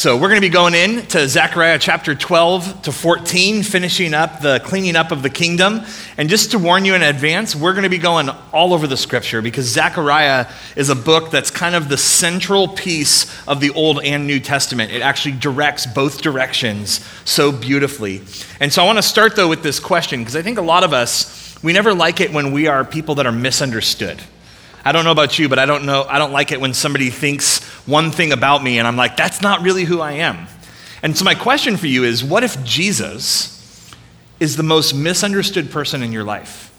So we're going to be going in to Zechariah chapter 12 to 14, finishing up the cleaning up of the kingdom. And just to warn you in advance, we're going to be going all over the scripture because Zechariah is a book that's kind of the central piece of the Old and New Testament. It actually directs both directions so beautifully. And so I want to start though with this question because I think a lot of us, we never like it when we are people that are misunderstood. I don't know about you, but I don't know, I don't like it when somebody thinks one thing about me and I'm like, that's not really who I am. And so my question for you is what if Jesus is the most misunderstood person in your life?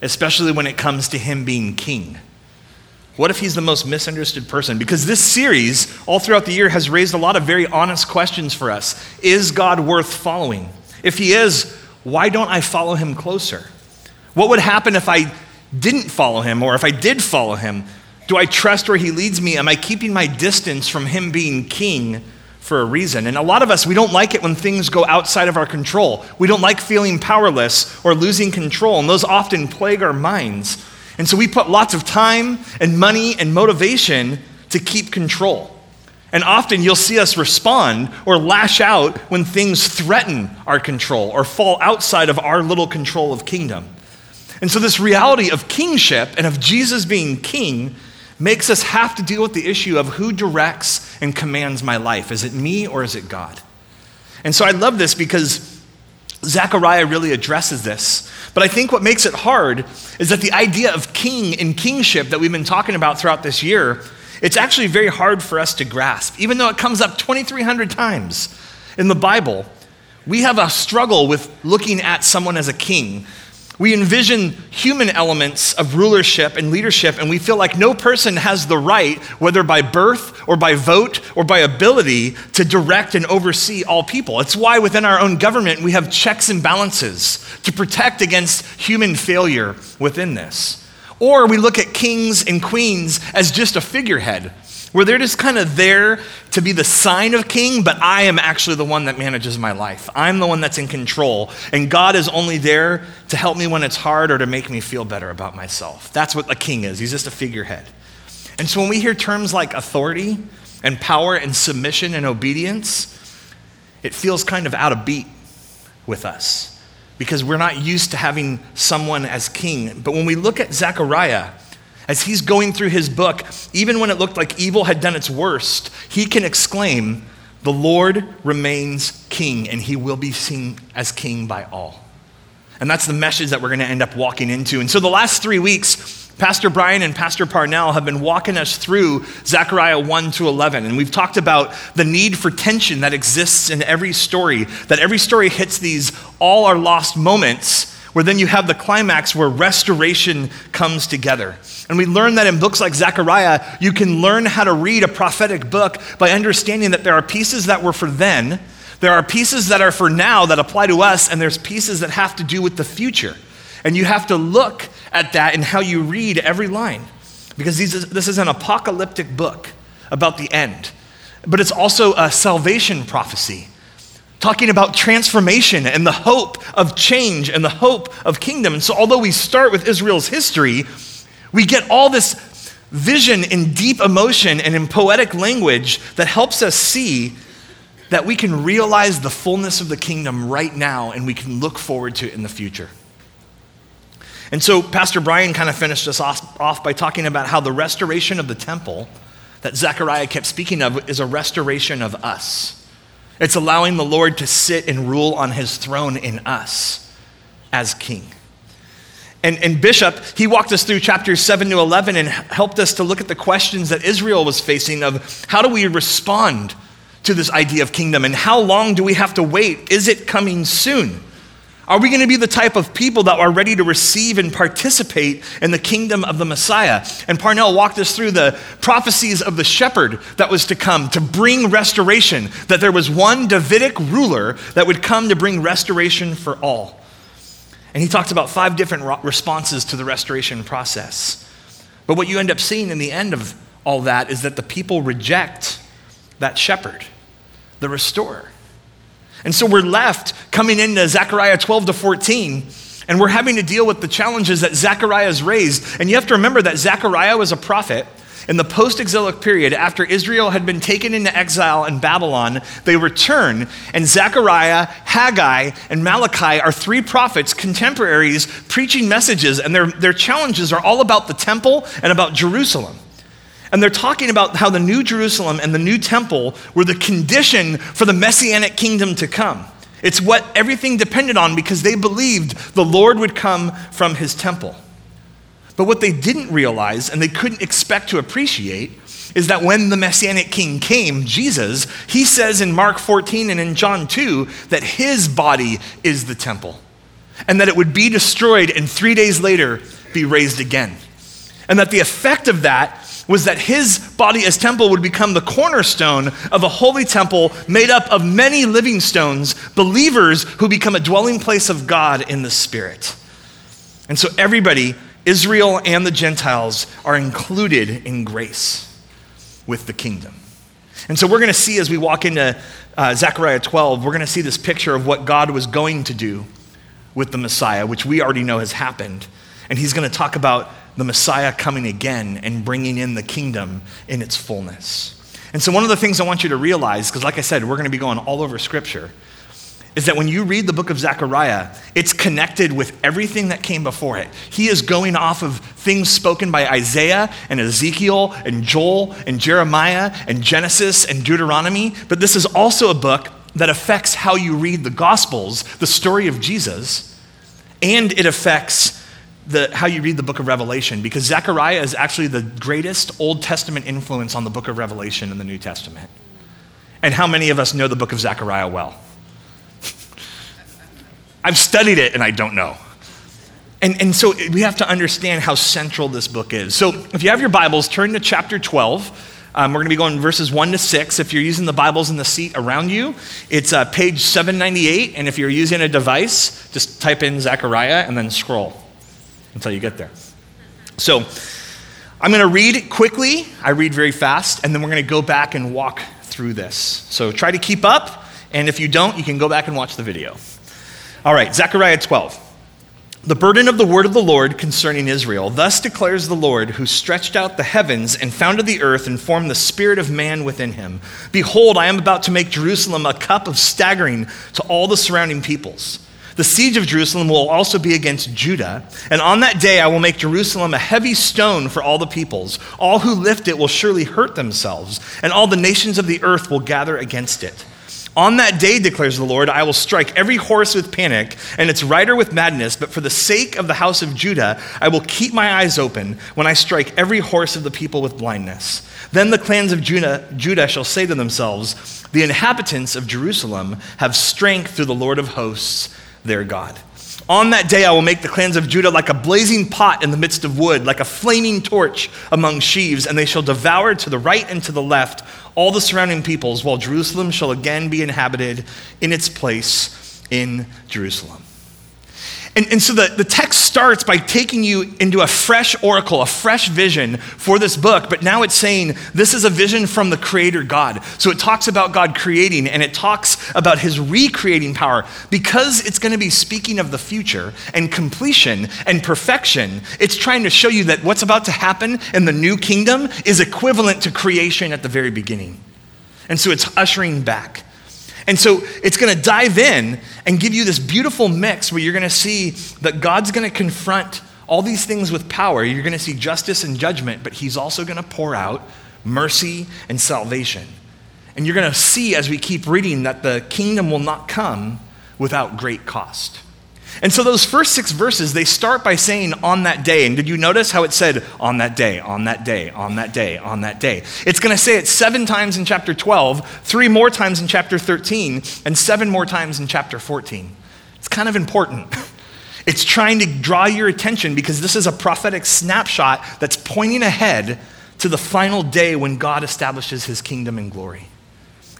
Especially when it comes to him being king. What if he's the most misunderstood person? Because this series, all throughout the year, has raised a lot of very honest questions for us. Is God worth following? If he is, why don't I follow him closer? What would happen if I didn't follow him, or if I did follow him, do I trust where he leads me? Am I keeping my distance from him being king for a reason? And a lot of us, we don't like it when things go outside of our control. We don't like feeling powerless or losing control, and those often plague our minds. And so we put lots of time and money and motivation to keep control. And often you'll see us respond or lash out when things threaten our control or fall outside of our little control of kingdom. And so, this reality of kingship and of Jesus being king makes us have to deal with the issue of who directs and commands my life. Is it me or is it God? And so, I love this because Zechariah really addresses this. But I think what makes it hard is that the idea of king and kingship that we've been talking about throughout this year, it's actually very hard for us to grasp. Even though it comes up 2,300 times in the Bible, we have a struggle with looking at someone as a king we envision human elements of rulership and leadership, and we feel like no person has the right, whether by birth or by vote or by ability, to direct and oversee all people. It's why within our own government we have checks and balances to protect against human failure within this. Or we look at kings and queens as just a figurehead where they're just kind of there to be the sign of king, but I am actually the one that manages my life. I'm the one that's in control. And God is only there to help me when it's hard or to make me feel better about myself. That's what a king is. He's just a figurehead. And so when we hear terms like authority and power and submission and obedience, it feels kind of out of beat with us because we're not used to having someone as king. But when we look at Zechariah, as he's going through his book, even when it looked like evil had done its worst, he can exclaim, The Lord remains king, and he will be seen as king by all. And that's the message that we're going to end up walking into. And so the last three weeks, Pastor Brian and Pastor Parnell have been walking us through Zechariah 1 to 11. And we've talked about the need for tension that exists in every story, that every story hits these all are lost moments where then you have the climax where restoration comes together. And we learn that in books like Zechariah, you can learn how to read a prophetic book by understanding that there are pieces that were for then, there are pieces that are for now that apply to us, and there's pieces that have to do with the future. And you have to look at that in how you read every line. Because this is an apocalyptic book about the end, but it's also a salvation prophecy talking about transformation and the hope of change and the hope of kingdom. And so, although we start with Israel's history, we get all this vision in deep emotion and in poetic language that helps us see that we can realize the fullness of the kingdom right now and we can look forward to it in the future. And so, Pastor Brian kind of finished us off, off by talking about how the restoration of the temple that Zechariah kept speaking of is a restoration of us. It's allowing the Lord to sit and rule on his throne in us as king. And, and Bishop, he walked us through chapters 7 to 11 and helped us to look at the questions that Israel was facing of how do we respond to this idea of kingdom and how long do we have to wait? Is it coming soon? Are we going to be the type of people that are ready to receive and participate in the kingdom of the Messiah? And Parnell walked us through the prophecies of the shepherd that was to come to bring restoration, that there was one Davidic ruler that would come to bring restoration for all. And he talked about five different responses to the restoration process. But what you end up seeing in the end of all that is that the people reject that shepherd, the restorer. And so we're left coming into Zechariah 12 to 14, and we're having to deal with the challenges that Zechariah has raised. And you have to remember that Zechariah was a prophet, in the post exilic period, after Israel had been taken into exile in Babylon, they return, and Zechariah, Haggai, and Malachi are three prophets, contemporaries, preaching messages, and their, their challenges are all about the temple and about Jerusalem. And they're talking about how the New Jerusalem and the new temple were the condition for the messianic kingdom to come. It's what everything depended on because they believed the Lord would come from his temple. But what they didn't realize and they couldn't expect to appreciate is that when the messianic king came, Jesus, he says in Mark 14 and in John 2 that his body is the temple and that it would be destroyed and three days later be raised again. And that the effect of that was that his body as temple would become the cornerstone of a holy temple made up of many living stones, believers who become a dwelling place of God in the Spirit. And so everybody, Israel and the Gentiles, are included in grace with the kingdom. And so we're going to see as we walk into uh, Zechariah 12, we're going to see this picture of what God was going to do with the Messiah, which we already know has happened. And he's going to talk about the Messiah coming again and bringing in the kingdom in its fullness. And so, one of the things I want you to realize, because like I said, we're going to be going all over Scripture, is that when you read the book of Zechariah, it's connected with everything that came before it. He is going off of things spoken by Isaiah and Ezekiel and Joel and Jeremiah and Genesis and Deuteronomy, but this is also a book that affects how you read the Gospels, the story of Jesus, and it affects the, how you read the book of Revelation because Zechariah is actually the greatest Old Testament influence on the book of Revelation in the New Testament. And how many of us know the book of Zechariah well? I've studied it and I don't know. And, and so we have to understand how central this book is. So if you have your Bibles, turn to chapter 12. Um, we're going to be going verses 1 to 6. If you're using the Bibles in the seat around you, it's uh, page 798. And if you're using a device, just type in Zechariah and then scroll until you get there. So I'm going to read quickly. I read very fast, and then we're going to go back and walk through this. So try to keep up, and if you don't, you can go back and watch the video. All right, Zechariah 12. The burden of the word of the Lord concerning Israel. Thus declares the Lord, who stretched out the heavens and founded the earth and formed the spirit of man within him. Behold, I am about to make Jerusalem a cup of staggering to all the surrounding peoples. The siege of Jerusalem will also be against Judah, and on that day I will make Jerusalem a heavy stone for all the peoples. All who lift it will surely hurt themselves, and all the nations of the earth will gather against it. On that day, declares the Lord, I will strike every horse with panic and its rider with madness, but for the sake of the house of Judah, I will keep my eyes open when I strike every horse of the people with blindness. Then the clans of Judah, Judah shall say to themselves, The inhabitants of Jerusalem have strength through the Lord of hosts their God. On that day, I will make the clans of Judah like a blazing pot in the midst of wood, like a flaming torch among sheaves, and they shall devour to the right and to the left all the surrounding peoples, while Jerusalem shall again be inhabited in its place in Jerusalem. And, and so the, the text starts by taking you into a fresh oracle, a fresh vision for this book, but now it's saying this is a vision from the Creator God. So it talks about God creating and it talks about His recreating power. Because it's going to be speaking of the future and completion and perfection, it's trying to show you that what's about to happen in the new kingdom is equivalent to creation at the very beginning. And so it's ushering back. And so it's going to dive in and give you this beautiful mix where you're going to see that God's going to confront all these things with power. You're going to see justice and judgment, but He's also going to pour out mercy and salvation. And you're going to see as we keep reading that the kingdom will not come without great cost. And so those first six verses, they start by saying on that day. And did you notice how it said on that day, on that day, on that day, on that day? It's going to say it seven times in chapter 12, three more times in chapter 13, and seven more times in chapter 14. It's kind of important. It's trying to draw your attention because this is a prophetic snapshot that's pointing ahead to the final day when God establishes his kingdom and glory.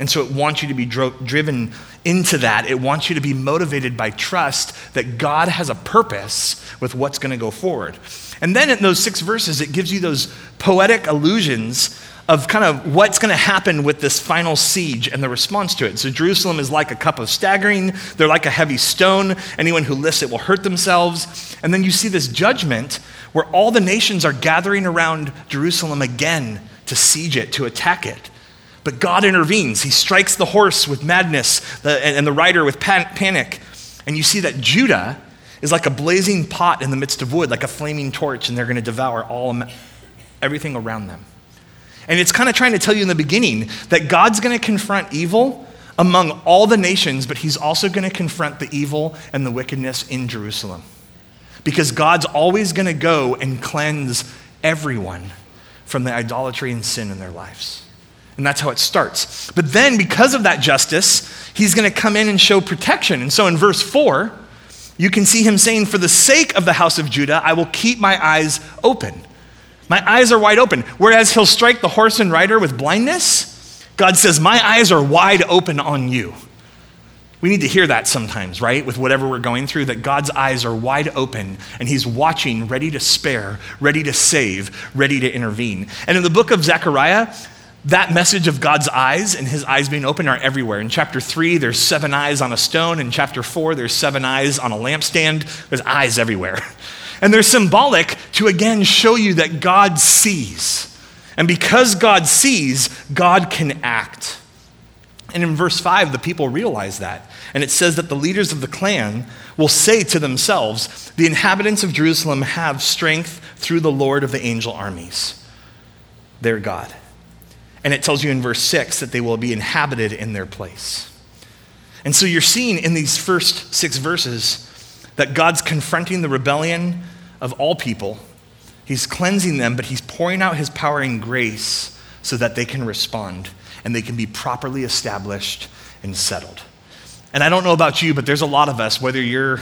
And so it wants you to be dro- driven into that. It wants you to be motivated by trust that God has a purpose with what's going to go forward. And then in those six verses, it gives you those poetic allusions of kind of what's going to happen with this final siege and the response to it. So Jerusalem is like a cup of staggering, they're like a heavy stone. Anyone who lifts it will hurt themselves. And then you see this judgment where all the nations are gathering around Jerusalem again to siege it, to attack it. But God intervenes. He strikes the horse with madness and, the rider with pan- panic. And you see that Judah is like a blazing pot in the midst of wood, like a flaming torch, and they're going to devour all everything around them. And it's kind of trying to tell you in the beginning that God's going to confront evil among all the nations, but he's also going to confront the evil and the wickedness in Jerusalem. Because God's always going to go and cleanse everyone from the idolatry and sin in their lives. And that's how it starts. But then, because of that justice, he's going to come in and show protection. And so in verse 4, you can see him saying, For the sake of the house of Judah, I will keep my eyes open. My eyes are wide open. Whereas he'll strike the horse and rider with blindness, God says, My eyes are wide open on you. We need to hear that sometimes, right? With whatever we're going through, that God's eyes are wide open and He's watching, ready to spare, ready to save, ready to intervene. And in the book of Zechariah, that message of God's eyes and his eyes being open are everywhere. In chapter 3, there's seven eyes on a stone. In chapter 4, there's seven eyes on a lampstand. There's eyes everywhere. And they're symbolic to again show you that God sees. And because God sees, God can act. And in verse 5, the people realize that. And it says that the leaders of the clan will say to themselves, The inhabitants of Jerusalem have strength through the Lord of the angel armies, their God. And it tells you in verse 6 that they will be inhabited in their place. And so you're seeing in these first six verses that God's confronting the rebellion of all people. He's cleansing them, but he's pouring out his power and grace so that they can respond and they can be properly established and settled. And I don't know about you, but there's a lot of us, whether you're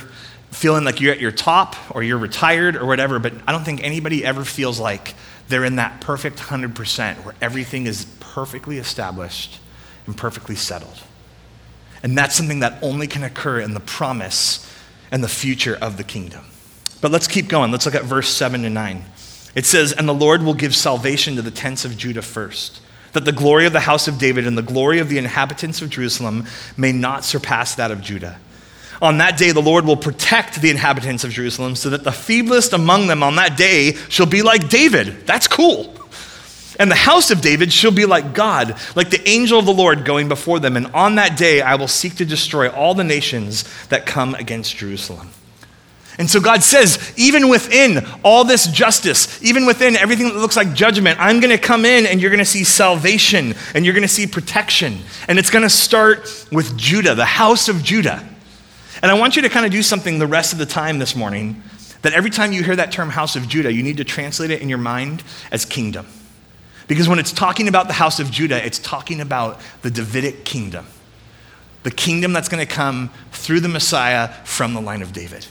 feeling like you're at your top or you're retired or whatever, but I don't think anybody ever feels like they're in that perfect 100% where everything is perfectly established and perfectly settled. And that's something that only can occur in the promise and the future of the kingdom. But let's keep going. Let's look at verse 7 to 9. It says, And the Lord will give salvation to the tents of Judah first, that the glory of the house of David and the glory of the inhabitants of Jerusalem may not surpass that of Judah. On that day, the Lord will protect the inhabitants of Jerusalem so that the feeblest among them on that day shall be like David. That's cool. And the house of David shall be like God, like the angel of the Lord going before them. And on that day, I will seek to destroy all the nations that come against Jerusalem. And so God says, even within all this justice, even within everything that looks like judgment, I'm going to come in and you're going to see salvation and you're going to see protection. And it's going to start with Judah, the house of Judah. And I want you to kind of do something the rest of the time this morning that every time you hear that term house of Judah, you need to translate it in your mind as kingdom. Because when it's talking about the house of Judah, it's talking about the Davidic kingdom, the kingdom that's going to come through the Messiah from the line of David.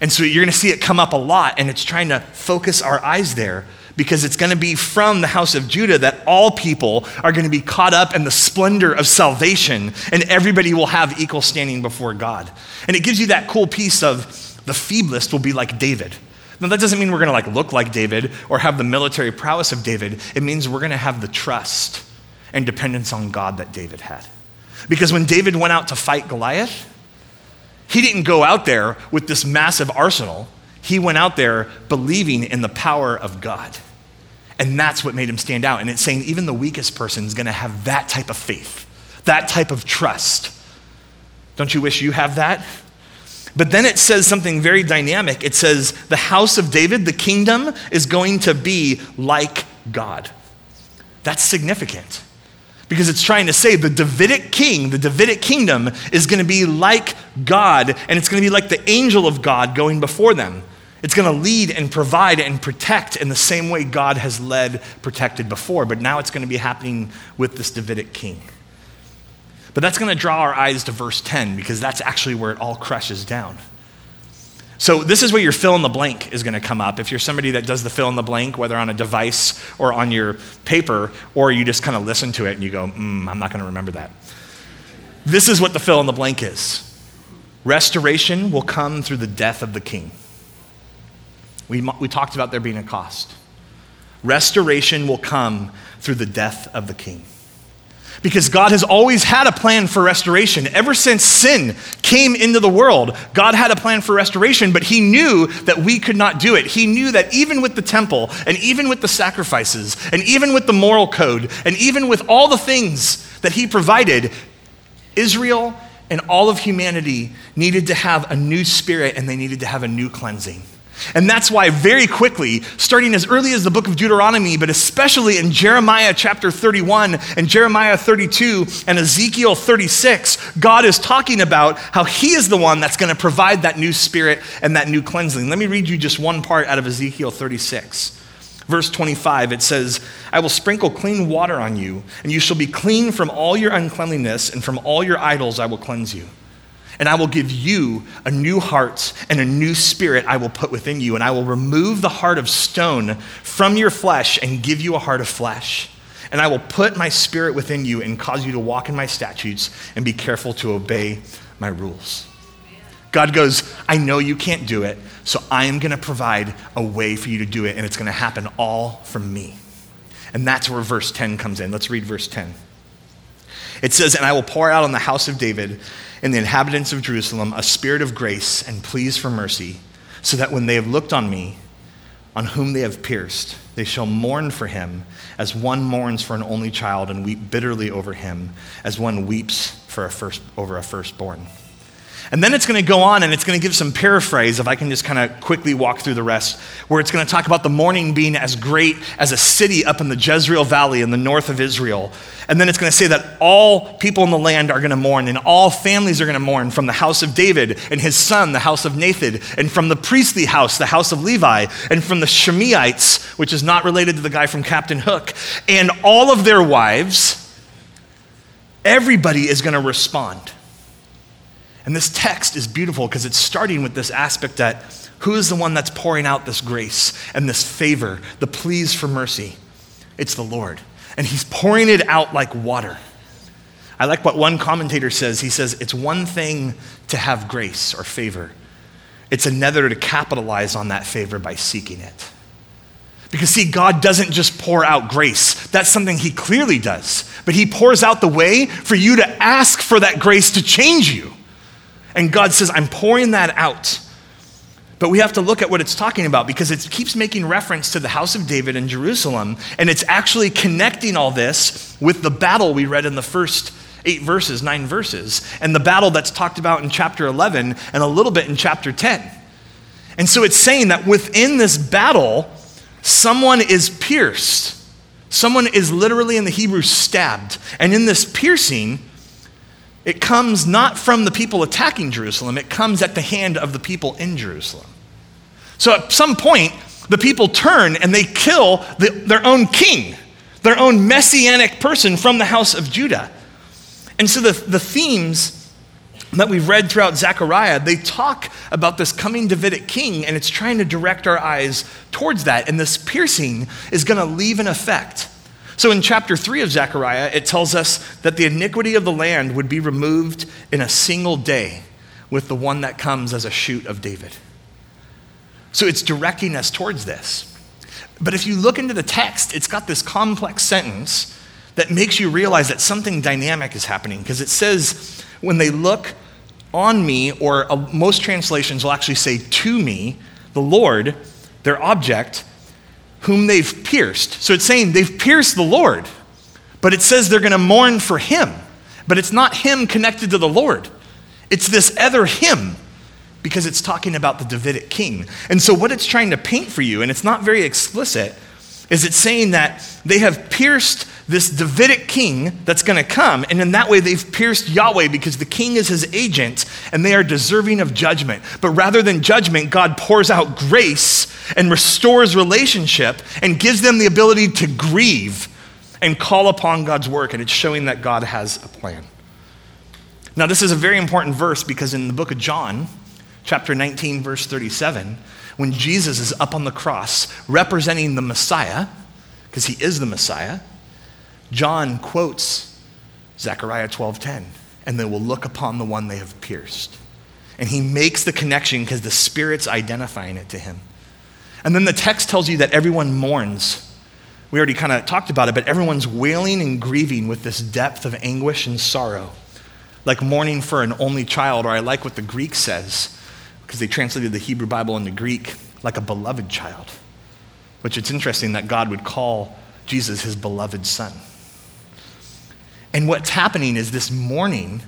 And so you're going to see it come up a lot, and it's trying to focus our eyes there because it's going to be from the house of Judah that all people are going to be caught up in the splendor of salvation, and everybody will have equal standing before God. And it gives you that cool piece of the feeblest will be like David. Now, that doesn't mean we're going to like look like David or have the military prowess of David. It means we're going to have the trust and dependence on God that David had. Because when David went out to fight Goliath, he didn't go out there with this massive arsenal. He went out there believing in the power of God. And that's what made him stand out. And it's saying even the weakest person is going to have that type of faith, that type of trust. Don't you wish you have that? But then it says something very dynamic. It says, the house of David, the kingdom, is going to be like God. That's significant because it's trying to say the Davidic king, the Davidic kingdom, is going to be like God, and it's going to be like the angel of God going before them. It's going to lead and provide and protect in the same way God has led, protected before, but now it's going to be happening with this Davidic king. But that's going to draw our eyes to verse 10 because that's actually where it all crashes down. So, this is where your fill in the blank is going to come up. If you're somebody that does the fill in the blank, whether on a device or on your paper, or you just kind of listen to it and you go, mm, I'm not going to remember that. This is what the fill in the blank is restoration will come through the death of the king. We, we talked about there being a cost. Restoration will come through the death of the king. Because God has always had a plan for restoration. Ever since sin came into the world, God had a plan for restoration, but He knew that we could not do it. He knew that even with the temple, and even with the sacrifices, and even with the moral code, and even with all the things that He provided, Israel and all of humanity needed to have a new spirit and they needed to have a new cleansing. And that's why, very quickly, starting as early as the book of Deuteronomy, but especially in Jeremiah chapter 31 and Jeremiah 32 and Ezekiel 36, God is talking about how He is the one that's going to provide that new spirit and that new cleansing. Let me read you just one part out of Ezekiel 36. Verse 25, it says, I will sprinkle clean water on you, and you shall be clean from all your uncleanliness, and from all your idols I will cleanse you. And I will give you a new heart and a new spirit I will put within you. And I will remove the heart of stone from your flesh and give you a heart of flesh. And I will put my spirit within you and cause you to walk in my statutes and be careful to obey my rules. God goes, I know you can't do it, so I am going to provide a way for you to do it, and it's going to happen all from me. And that's where verse 10 comes in. Let's read verse 10. It says, And I will pour out on the house of David and the inhabitants of Jerusalem a spirit of grace and pleas for mercy, so that when they have looked on me, on whom they have pierced, they shall mourn for him as one mourns for an only child and weep bitterly over him as one weeps for a first, over a firstborn. And then it's going to go on and it's going to give some paraphrase, if I can just kind of quickly walk through the rest, where it's going to talk about the mourning being as great as a city up in the Jezreel Valley in the north of Israel. And then it's going to say that all people in the land are going to mourn and all families are going to mourn from the house of David and his son, the house of Nathan, and from the priestly house, the house of Levi, and from the Shimeites, which is not related to the guy from Captain Hook, and all of their wives. Everybody is going to respond. And this text is beautiful because it's starting with this aspect that who is the one that's pouring out this grace and this favor, the pleas for mercy? It's the Lord. And he's pouring it out like water. I like what one commentator says. He says, It's one thing to have grace or favor, it's another to capitalize on that favor by seeking it. Because, see, God doesn't just pour out grace. That's something He clearly does. But He pours out the way for you to ask for that grace to change you. And God says, I'm pouring that out. But we have to look at what it's talking about because it keeps making reference to the house of David in Jerusalem. And it's actually connecting all this with the battle we read in the first eight verses, nine verses, and the battle that's talked about in chapter 11 and a little bit in chapter 10. And so it's saying that within this battle, someone is pierced. Someone is literally in the Hebrew stabbed. And in this piercing, it comes not from the people attacking Jerusalem, it comes at the hand of the people in Jerusalem. So at some point, the people turn and they kill the, their own king, their own messianic person from the house of Judah. And so the, the themes that we've read throughout Zechariah, they talk about this coming Davidic king, and it's trying to direct our eyes towards that. And this piercing is going to leave an effect so in chapter 3 of Zechariah, it tells us that the iniquity of the land would be removed in a single day with the one that comes as a shoot of David. So it's directing us towards this. But if you look into the text, it's got this complex sentence that makes you realize that something dynamic is happening because it says, when they look on me, or uh, most translations will actually say to me, the Lord, their object, whom they've pierced. So it's saying they've pierced the Lord, but it says they're going to mourn for him. But it's not him connected to the Lord, it's this other him because it's talking about the Davidic king. And so, what it's trying to paint for you, and it's not very explicit, is it's saying that they have pierced this Davidic king that's going to come, and in that way they've pierced Yahweh because the king is his agent and they are deserving of judgment. But rather than judgment, God pours out grace and restores relationship and gives them the ability to grieve and call upon God's work, and it's showing that God has a plan. Now, this is a very important verse because in the book of John, chapter 19, verse 37, when Jesus is up on the cross representing the Messiah, because he is the Messiah, John quotes Zechariah 12:10, and they will look upon the one they have pierced. And he makes the connection because the Spirit's identifying it to him. And then the text tells you that everyone mourns We already kind of talked about it, but everyone's wailing and grieving with this depth of anguish and sorrow, like mourning for an only child, or I like what the Greek says, because they translated the Hebrew Bible into Greek, like a beloved child, which it's interesting that God would call Jesus his beloved son. And what's happening is this mourning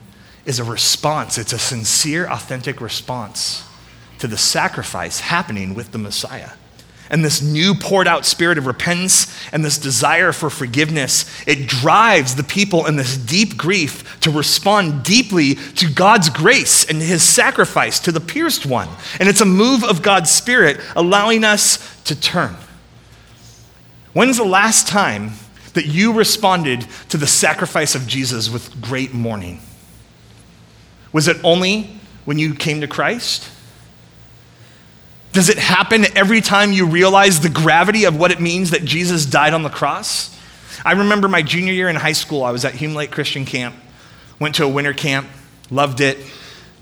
is a response, it's a sincere, authentic response to the sacrifice happening with the Messiah. And this new poured out spirit of repentance and this desire for forgiveness, it drives the people in this deep grief to respond deeply to God's grace and his sacrifice to the pierced one. And it's a move of God's spirit allowing us to turn. When's the last time that you responded to the sacrifice of Jesus with great mourning? Was it only when you came to Christ? Does it happen every time you realize the gravity of what it means that Jesus died on the cross? I remember my junior year in high school, I was at Hume Lake Christian Camp, went to a winter camp, loved it.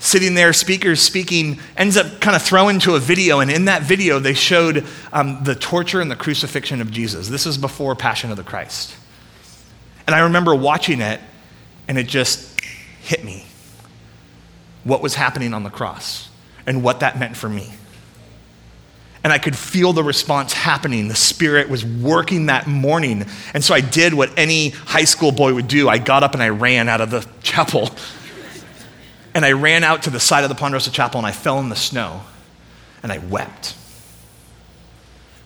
Sitting there, speakers speaking, ends up kind of thrown into a video, and in that video, they showed um, the torture and the crucifixion of Jesus. This is before Passion of the Christ. And I remember watching it, and it just hit me what was happening on the cross and what that meant for me. And I could feel the response happening. The Spirit was working that morning. And so I did what any high school boy would do. I got up and I ran out of the chapel. And I ran out to the side of the Ponderosa Chapel and I fell in the snow and I wept.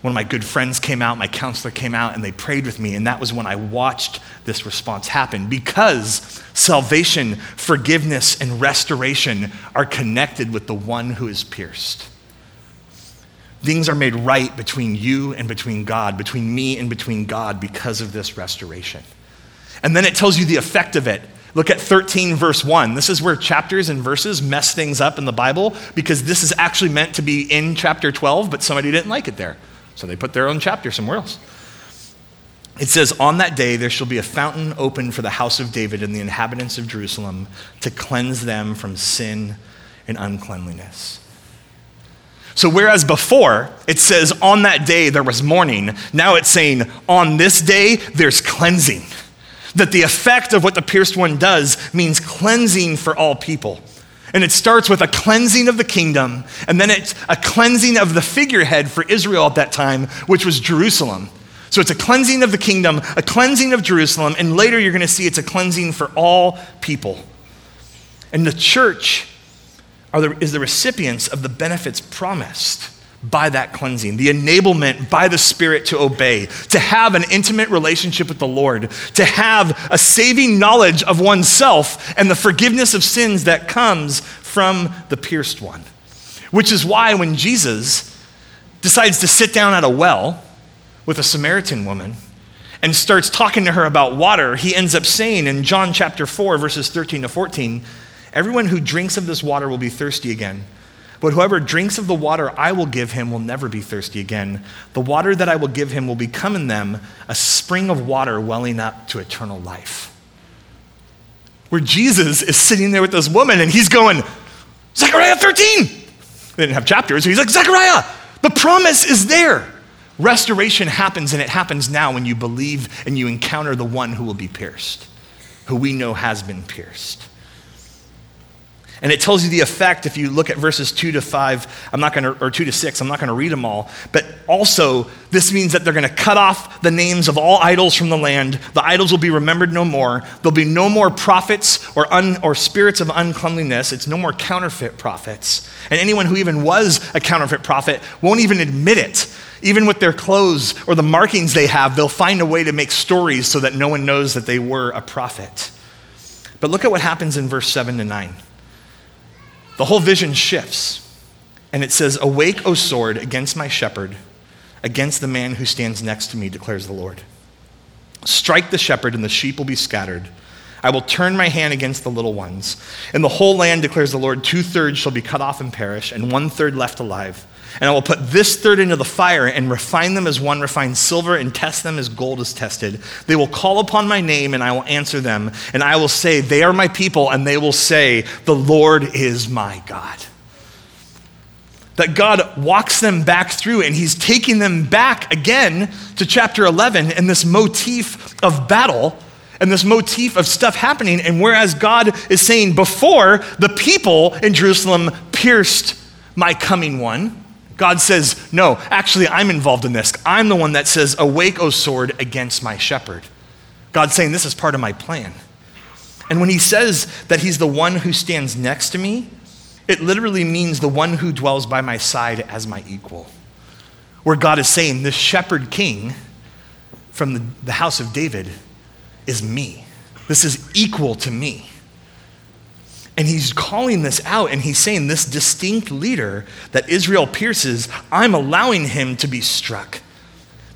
One of my good friends came out, my counselor came out, and they prayed with me. And that was when I watched this response happen because salvation, forgiveness, and restoration are connected with the one who is pierced. Things are made right between you and between God, between me and between God because of this restoration. And then it tells you the effect of it. Look at 13, verse 1. This is where chapters and verses mess things up in the Bible because this is actually meant to be in chapter 12, but somebody didn't like it there. So they put their own chapter somewhere else. It says, On that day there shall be a fountain open for the house of David and the inhabitants of Jerusalem to cleanse them from sin and uncleanliness. So, whereas before it says on that day there was mourning, now it's saying on this day there's cleansing. That the effect of what the pierced one does means cleansing for all people. And it starts with a cleansing of the kingdom, and then it's a cleansing of the figurehead for Israel at that time, which was Jerusalem. So it's a cleansing of the kingdom, a cleansing of Jerusalem, and later you're going to see it's a cleansing for all people. And the church the, is the recipients of the benefits promised by that cleansing, the enablement by the Spirit to obey, to have an intimate relationship with the Lord, to have a saving knowledge of oneself and the forgiveness of sins that comes from the pierced one. Which is why when Jesus decides to sit down at a well with a Samaritan woman and starts talking to her about water, he ends up saying in John chapter 4, verses 13 to 14, Everyone who drinks of this water will be thirsty again. But whoever drinks of the water I will give him will never be thirsty again. The water that I will give him will become in them a spring of water welling up to eternal life. Where Jesus is sitting there with this woman and he's going, Zechariah 13. They didn't have chapters. So he's like, Zechariah, the promise is there. Restoration happens, and it happens now when you believe and you encounter the one who will be pierced, who we know has been pierced. And it tells you the effect if you look at verses 2 to 5, I'm not going to, or 2 to 6, I'm not going to read them all. But also, this means that they're going to cut off the names of all idols from the land. The idols will be remembered no more. There'll be no more prophets or, un, or spirits of uncleanliness. It's no more counterfeit prophets. And anyone who even was a counterfeit prophet won't even admit it. Even with their clothes or the markings they have, they'll find a way to make stories so that no one knows that they were a prophet. But look at what happens in verse 7 to 9 the whole vision shifts. And it says, Awake, O sword, against my shepherd, against the man who stands next to me, declares the Lord. Strike the shepherd, and the sheep will be scattered. I will turn my hand against the little ones. And the whole land, declares the Lord, two thirds shall be cut off and perish, and one third left alive. And I will put this third into the fire and refine them as one refines silver and test them as gold is tested. They will call upon my name and I will answer them. And I will say, They are my people. And they will say, The Lord is my God. that God walks them back through and he's taking them back again to chapter 11 and this motif of battle and this motif of stuff happening. And whereas God is saying, before the people in Jerusalem pierced my coming one, God says, no, actually, I'm involved in this. I'm the one that says, Awake, O sword, against my shepherd. God's saying, This is part of my plan. And when he says that he's the one who stands next to me, it literally means the one who dwells by my side as my equal. Where God is saying, This shepherd king from the, the house of David is me. This is equal to me. And he's calling this out and he's saying, This distinct leader that Israel pierces, I'm allowing him to be struck.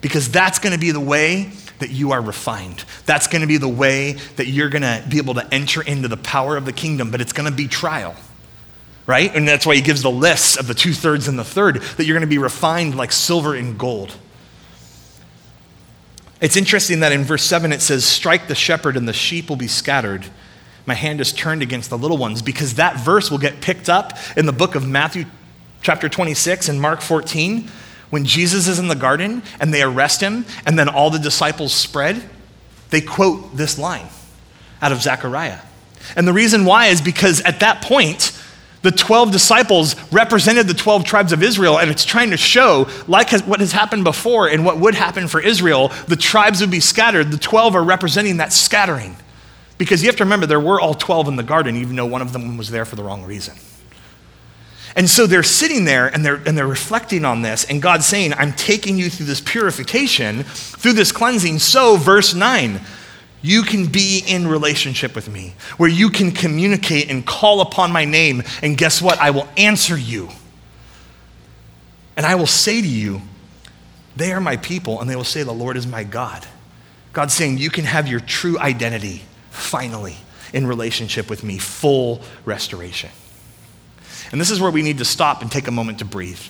Because that's going to be the way that you are refined. That's going to be the way that you're going to be able to enter into the power of the kingdom, but it's going to be trial. Right? And that's why he gives the list of the two thirds and the third, that you're going to be refined like silver and gold. It's interesting that in verse 7 it says, Strike the shepherd and the sheep will be scattered my hand is turned against the little ones, because that verse will get picked up in the book of Matthew chapter 26 and Mark 14 when Jesus is in the garden and they arrest him and then all the disciples spread. They quote this line out of Zechariah. And the reason why is because at that point, the 12 disciples represented the 12 tribes of Israel, and it's trying to show, like what has happened before and what would happen for Israel, the tribes would be scattered. The 12 are representing that scattering. Because you have to remember, there were all 12 in the garden, even though one of them was there for the wrong reason. And so they're sitting there and they're, and they're reflecting on this, and God's saying, I'm taking you through this purification, through this cleansing. So, verse 9, you can be in relationship with me, where you can communicate and call upon my name, and guess what? I will answer you. And I will say to you, They are my people, and they will say, The Lord is my God. God's saying, You can have your true identity finally in relationship with me, full restoration. And this is where we need to stop and take a moment to breathe.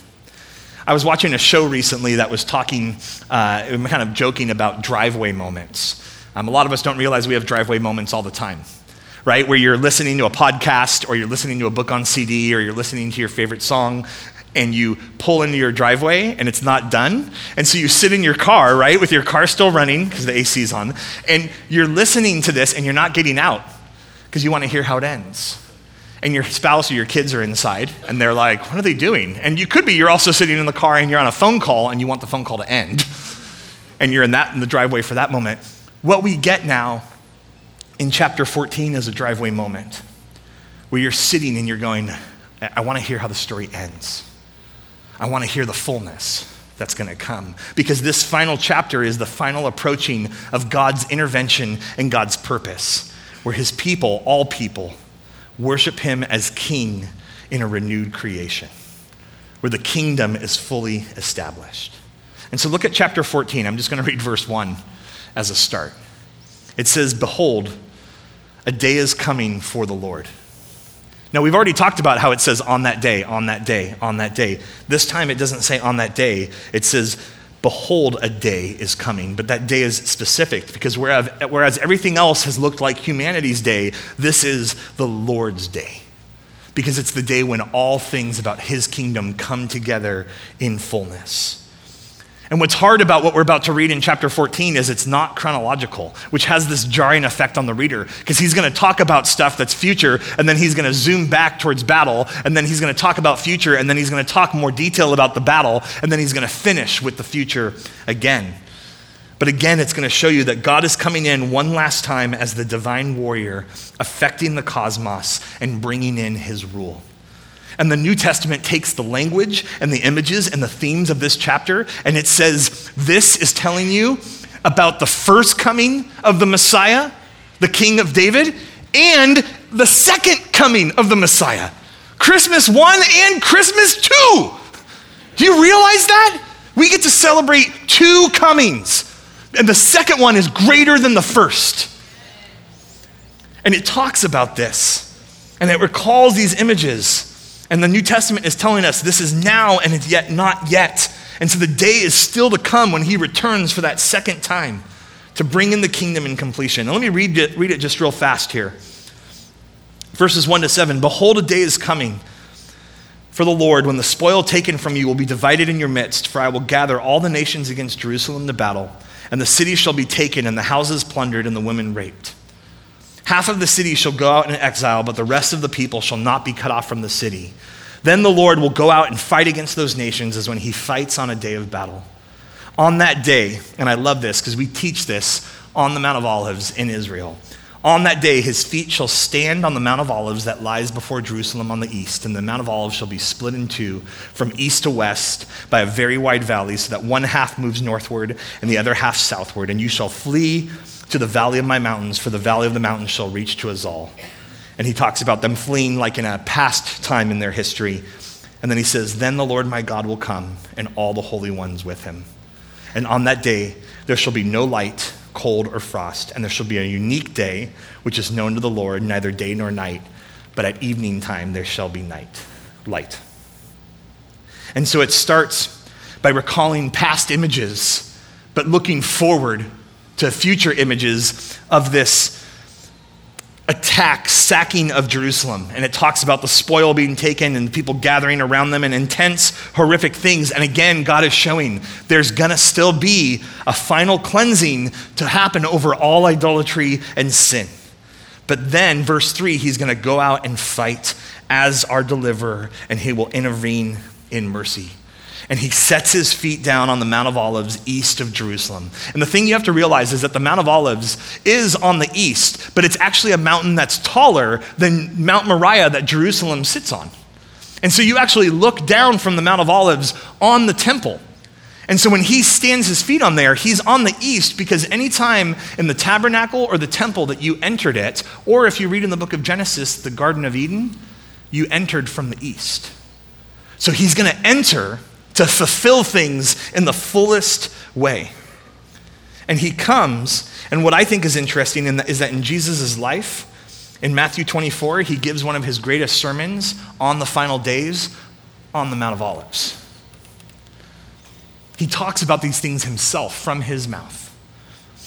I was watching a show recently that was talking, uh, kind of joking about driveway moments. Um, a lot of us don't realize we have driveway moments all the time, right? Where you're listening to a podcast or you're listening to a book on CD or you're listening to your favorite song and you pull into your driveway and it's not done. And so you sit in your car, right, with your car still running because the AC is on, and you're listening to this and you're not getting out because you want to hear how it ends. And your spouse or your kids are inside and they're like, what are they doing? And you could be, you're also sitting in the car and you're on a phone call and you want the phone call to end. And you're in that in the driveway for that moment. What we get now in chapter 14 is a driveway moment where you're sitting and you're going, I want to hear how the story ends. I want to hear the fullness that's going to come. Because this final chapter is the final approaching of God's intervention and God's purpose, where his people, all people, worship him as king in a renewed creation, where the kingdom is fully established. And so look at chapter 14. I'm just going to read verse 1 as a start. It says, Behold, a day is coming for the Lord now, we've already talked about how it says on that day, on that day, on that day. This time it doesn't say on that day, it says, behold, a day is coming. But that day is specific because whereas, everything else has looked like humanity's day, this is the Lord's day. Because it's the day when all things about his kingdom come together in fullness. And what's hard about what we're about to read in chapter 14 is it's not chronological, which has this jarring effect on the reader because he's going to talk about stuff that's future and then he's going to zoom back towards battle and then he's going to talk about future and then he's going to talk more detail about the battle and then he's going to finish with the future again. But again, it's going to show you that God is coming in one last time as the divine warrior, affecting the cosmos and bringing in his rule. And the New Testament takes the language and the images and the themes of this chapter, and it says, This is telling you about the first coming of the Messiah, the King of David, and the second coming of the Messiah. Christmas 1 and Christmas 2. Do you realize that? We get to celebrate two comings, and the second one is greater than the first. And it talks about this, and it recalls these images. And the New Testament is telling us this is now and it's yet not yet. And so the day is still to come when he returns for that second time to bring in the kingdom in completion. Now, let me read it, read it just real fast here. Verses 1 to 7 Behold, a day is coming for the Lord when the spoil taken from you will be divided in your midst, for I will gather all the nations against Jerusalem to battle, and the city shall be taken, and the houses plundered, and the women raped. Half of the city shall go out in exile, but the rest of the people shall not be cut off from the city. Then the Lord will go out and fight against those nations as when he fights on a day of battle. On that day, and I love this because we teach this on the Mount of Olives in Israel. On that day, his feet shall stand on the Mount of Olives that lies before Jerusalem on the east, and the Mount of Olives shall be split in two from east to west by a very wide valley, so that one half moves northward and the other half southward. And you shall flee to the valley of my mountains, for the valley of the mountains shall reach to Azal. And he talks about them fleeing like in a past time in their history. And then he says, Then the Lord my God will come, and all the holy ones with him. And on that day, there shall be no light cold, or frost, and there shall be a unique day which is known to the Lord, neither day nor night, but at evening time there shall be night, light. And so it starts by recalling past images, but looking forward to future images of this attack, sacking of Jerusalem. And it talks about the spoil being taken and people gathering around them and intense, horrific things. And again, God is showing there's going to still be a final cleansing to happen over all idolatry and sin. But then, verse 3, he's going to go out and fight as our deliverer, and he will intervene in mercy and he sets his feet down on the Mount of Olives east of Jerusalem. And the thing you have to realize is that the Mount of Olives is on the east, but it's actually a mountain that's taller than Mount Moriah that Jerusalem sits on. And so you actually look down from the Mount of Olives on the temple. And so when he stands his feet on there, he's on the east because anytime in the tabernacle or the temple that you entered it, or if you read in the book of Genesis, the Garden of Eden, you entered from the east. So he's going to enter to fulfill things in the fullest way. And he comes, and what I think is interesting is that in Jesus' life, in Matthew 24, he gives one of his greatest sermons on the final days on the Mount of Olives. He talks about these things himself from his mouth.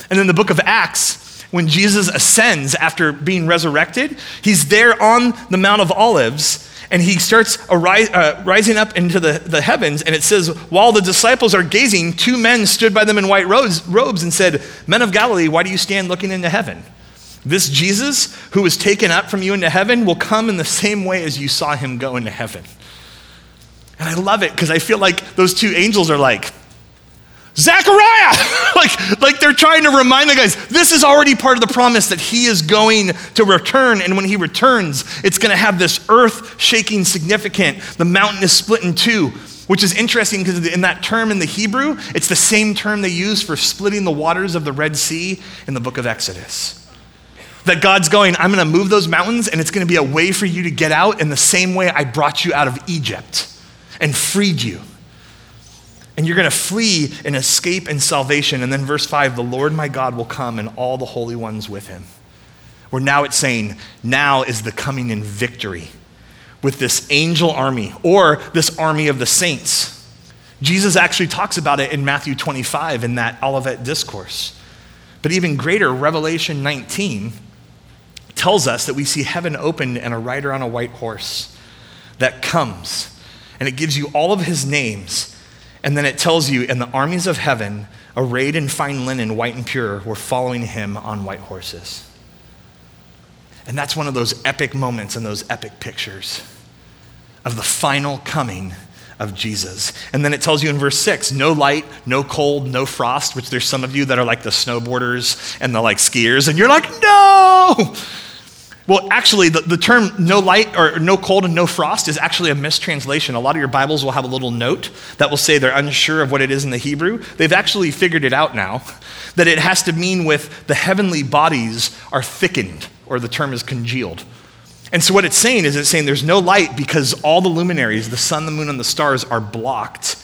And in the book of Acts, when Jesus ascends after being resurrected, he's there on the Mount of Olives and he starts uh, rising up into the, the heavens. And it says, While the disciples are gazing, two men stood by them in white robes, robes and said, Men of Galilee, why do you stand looking into heaven? This Jesus, who was taken up from you into heaven, will come in the same way as you saw him go into heaven. And I love it because I feel like those two angels are like, Zechariah! like, like they're trying to remind the guys, this is already part of the promise that he is going to return. And when he returns, it's going to have this earth shaking significant. The mountain is split in two, which is interesting because in that term in the Hebrew, it's the same term they use for splitting the waters of the Red Sea in the book of Exodus. That God's going, I'm going to move those mountains and it's going to be a way for you to get out in the same way I brought you out of Egypt and freed you and you're going to flee and escape in salvation. And then, verse 5 the Lord my God will come and all the holy ones with him. Where now it's saying, now is the coming in victory with this angel army or this army of the saints. Jesus actually talks about it in Matthew 25 in that Olivet discourse. But even greater, Revelation 19 tells us that we see heaven opened and a rider on a white horse that comes. And it gives you all of his names and then it tells you, and the armies of heaven, arrayed in fine linen, white and pure, were following him on white horses. And that's one of those epic moments and those epic pictures of the final coming of Jesus. And then it tells you in verse 6 no light, no cold, no frost, which there's some of you that are like the snowboarders and the like skiers, and you're like, no! Well, actually, the, the term no light or no cold and no frost is actually a mistranslation. A lot of your Bibles will have a little note that will say they're unsure of what it is in the Hebrew. They've actually figured it out now that it has to mean with the heavenly bodies are thickened, or the term is congealed. And so, what it's saying is it's saying there's no light because all the luminaries, the sun, the moon, and the stars, are blocked.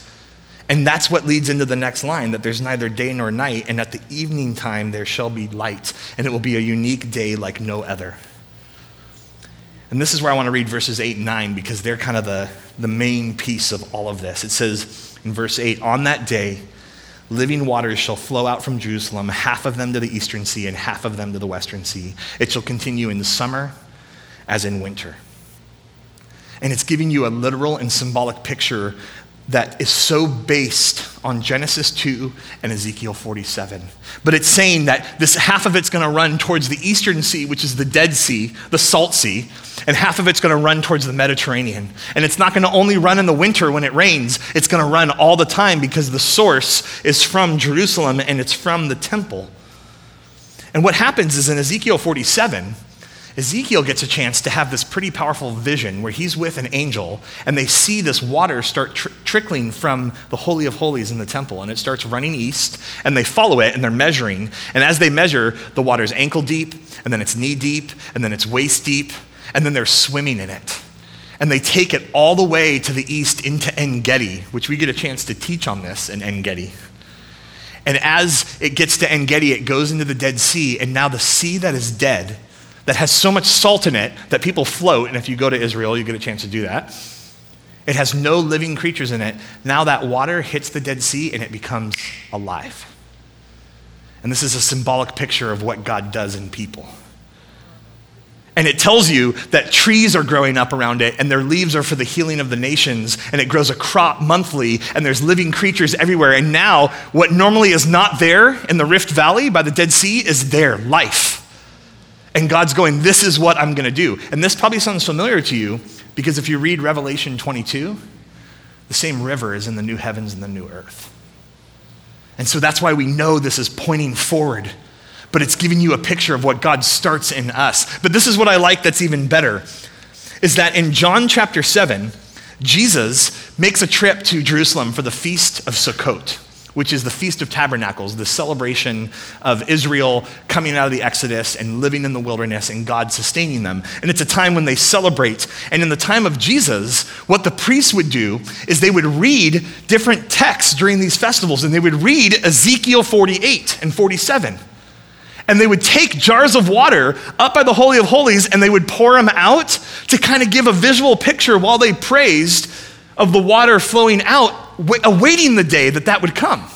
And that's what leads into the next line that there's neither day nor night, and at the evening time there shall be light, and it will be a unique day like no other. And this is where I want to read verses 8 and 9 because they're kind of the, the main piece of all of this. It says in verse 8 On that day, living waters shall flow out from Jerusalem, half of them to the eastern sea and half of them to the western sea. It shall continue in the summer as in winter. And it's giving you a literal and symbolic picture that is so based on Genesis 2 and Ezekiel 47. But it's saying that this half of it's going to run towards the eastern sea, which is the Dead Sea, the Salt Sea, and half of it's going to run towards the Mediterranean. And it's not going to only run in the winter when it rains, it's going to run all the time because the source is from Jerusalem and it's from the temple. And what happens is in Ezekiel 47, Ezekiel gets a chance to have this pretty powerful vision where he's with an angel and they see this water start tr- trickling from the Holy of Holies in the temple and it starts running east and they follow it and they're measuring. And as they measure, the water's ankle deep and then it's knee deep and then it's waist deep and then they're swimming in it. And they take it all the way to the east into En Gedi, which we get a chance to teach on this in En Gedi. And as it gets to En Gedi, it goes into the Dead Sea, and now the sea that is dead that has so much salt in it that people float. And if you go to Israel, you get a chance to do that. It has no living creatures in it. Now that water hits the Dead Sea and it becomes alive. And this is a symbolic picture of what God does in people. And it tells you that trees are growing up around it, and their leaves are for the healing of the nations, and it grows a crop monthly, and there's living creatures everywhere. And now, what normally is not there in the Rift Valley by the Dead Sea is there life. And God's going, This is what I'm going to do. And this probably sounds familiar to you because if you read Revelation 22, the same river is in the new heavens and the new earth. And so that's why we know this is pointing forward, but it's giving you a picture of what God starts in us. But this is what I like that's even better is that in John chapter 7, Jesus makes a trip to Jerusalem for the feast of Sukkot which is the Feast of Tabernacles, the celebration of Israel coming out of the Exodus and living in the wilderness and God sustaining them. And it's a time when they celebrate. And in the time of Jesus, what the priests would do is they would read different texts during these festivals, and they would read Ezekiel 48 and 47 and they would take jars of water up by the Holy of Holies and they would pour them out to kind of give a visual picture while they praised of the water flowing out awaiting the day that that would come.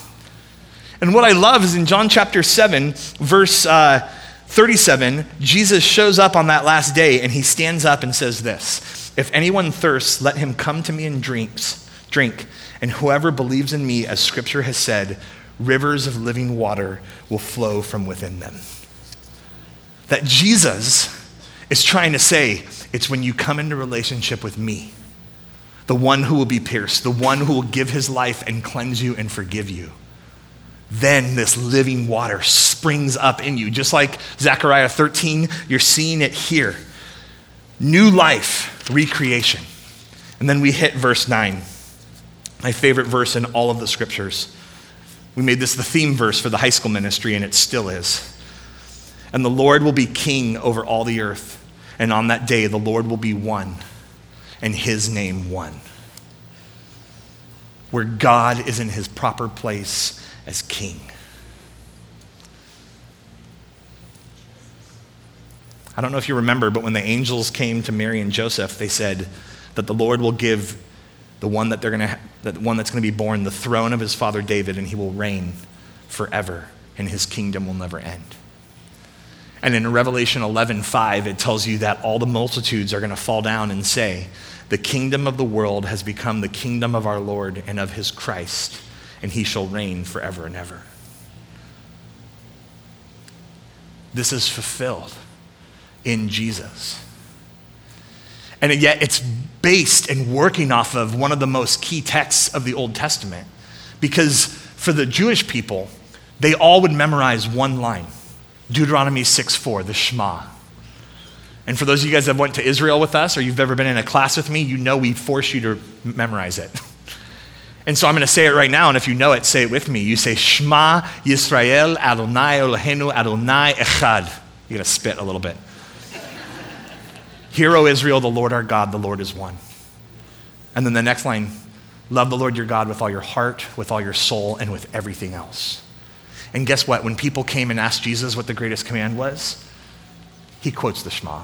And what I love is in John chapter 7, verse uh, 37, Jesus shows up on that last day and he stands up and says this If anyone thirsts, let him come to me and drinks, drink. And whoever believes in me, as scripture has said, rivers of living water will flow from within them. That Jesus is trying to say, it's when you come into relationship with me the one who will be pierced, the one who will give his life and cleanse you and forgive you. Then this living water springs up in you. Just like Zechariah 13, you're seeing it here. New life, recreation. And then we hit verse 9, my favorite verse in all of the scriptures. We made this the theme verse for the high school ministry, and it still is. And the Lord will be king over all the earth. And on that day, the Lord will be one and his name one. Where God is in his proper place as king. I don't know if you remember, but when the angels came to Mary and Joseph, they said that the Lord will give the one that they're going to, the one that's going to be born, the throne of his father David, and he will reign forever, and his kingdom will never end. And in Revelation 11:5, it tells you that all the multitudes are going to fall down and say, "The kingdom of the world has become the kingdom of our Lord and of his Christ, and he shall reign forever and ever." This is fulfilled in Jesus. And yet it's based and working off of one of the most key texts of the Old Testament. Because for the Jewish people, they all would memorize one line Deuteronomy 6 4, the Shema. And for those of you guys that went to Israel with us or you've ever been in a class with me, you know we force you to memorize it. And so I'm going to say it right now, and if you know it, say it with me. You say, Shema Yisrael Adonai Eloheinu Adonai Echad. You're going to spit a little bit. Hear, O Israel, the Lord our God, the Lord is one. And then the next line, love the Lord your God with all your heart, with all your soul, and with everything else. And guess what? When people came and asked Jesus what the greatest command was, he quotes the Shema.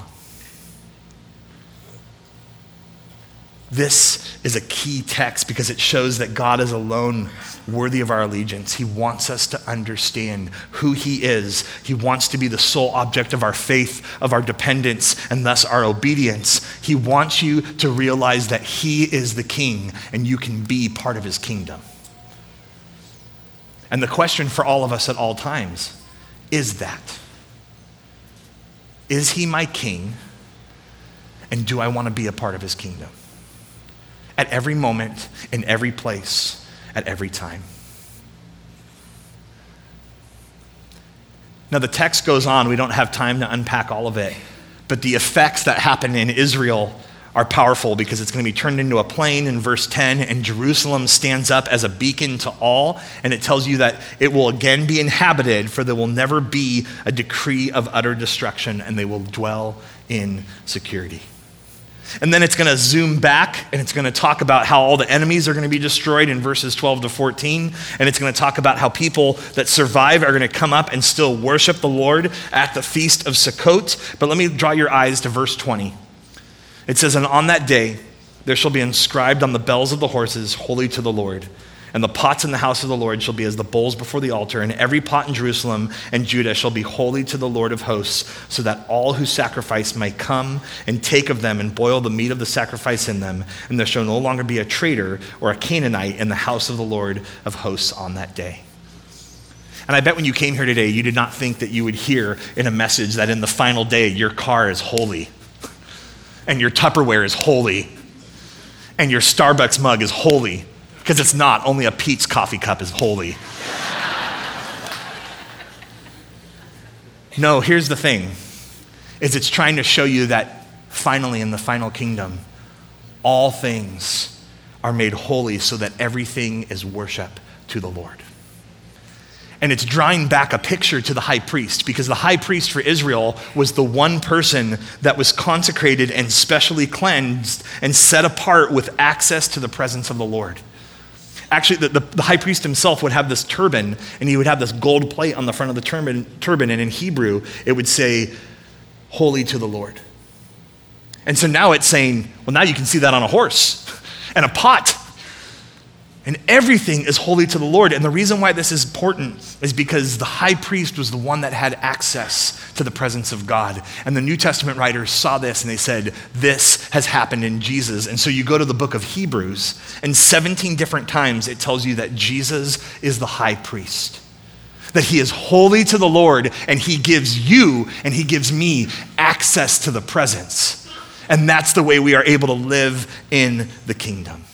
This is a key text because it shows that God is alone worthy of our allegiance. He wants us to understand who He is. He wants to be the sole object of our faith, of our dependence, and thus our obedience. He wants you to realize that He is the King and you can be part of His kingdom. And the question for all of us at all times is that Is He my King? And do I want to be a part of His kingdom? at every moment, in every place, at every time. Now, the text goes on. We don't have time to unpack all of it. But the effects that happen in Israel are powerful because it's going to be turned into a plain in verse 10, and Jerusalem stands up as a beacon to all. And it tells you that it will again be inhabited, for there will never be a decree of utter destruction, and they will dwell in security. And then it's going to zoom back and it's going to talk about how all the enemies are going to be destroyed in verses 12 to 14. And it's going to talk about how people that survive are going to come up and still worship the Lord at the feast of Sukkot. But let me draw your eyes to verse 20. It says, And on that day there shall be inscribed on the bells of the horses, Holy to the Lord. And the pots in the house of the Lord shall be as the bowls before the altar, and every pot in Jerusalem and Judah shall be holy to the Lord of hosts, so that all who sacrifice may come and take of them and boil the meat of the sacrifice in them. And there shall no longer be a traitor or a Canaanite in the house of the Lord of hosts on that day. And I bet when you came here today, you did not think that you would hear in a message that in the final day, your car is holy, and your Tupperware is holy, and your Starbucks mug is holy because it's not. Only a Pete's coffee cup is holy. no, here's the thing is it's trying to show you that finally in the final kingdom, all things are made holy so that everything is worship to the Lord. And it's drawing back a picture to the high priest because the high priest for Israel was the one person that was consecrated and specially cleansed and set apart with access to the presence of the Lord. Actually, the, the, the, high priest himself would have this turban, and he would have this gold plate on the front of the turban, turban, and in Hebrew, it would say, Holy to the Lord. And so now it's saying, well, now you can see that on a horse and a pot and everything is holy to the Lord. And the reason why this is important is because the high priest was the one that had access to the presence of God. And the New Testament writers saw this and they said, This has happened in Jesus. And so you go to the book of Hebrews, and 17 different times it tells you that Jesus is the high priest. That he is holy to the Lord, and he gives you and he gives me access to the presence. And that's the way we are able to live in the kingdom.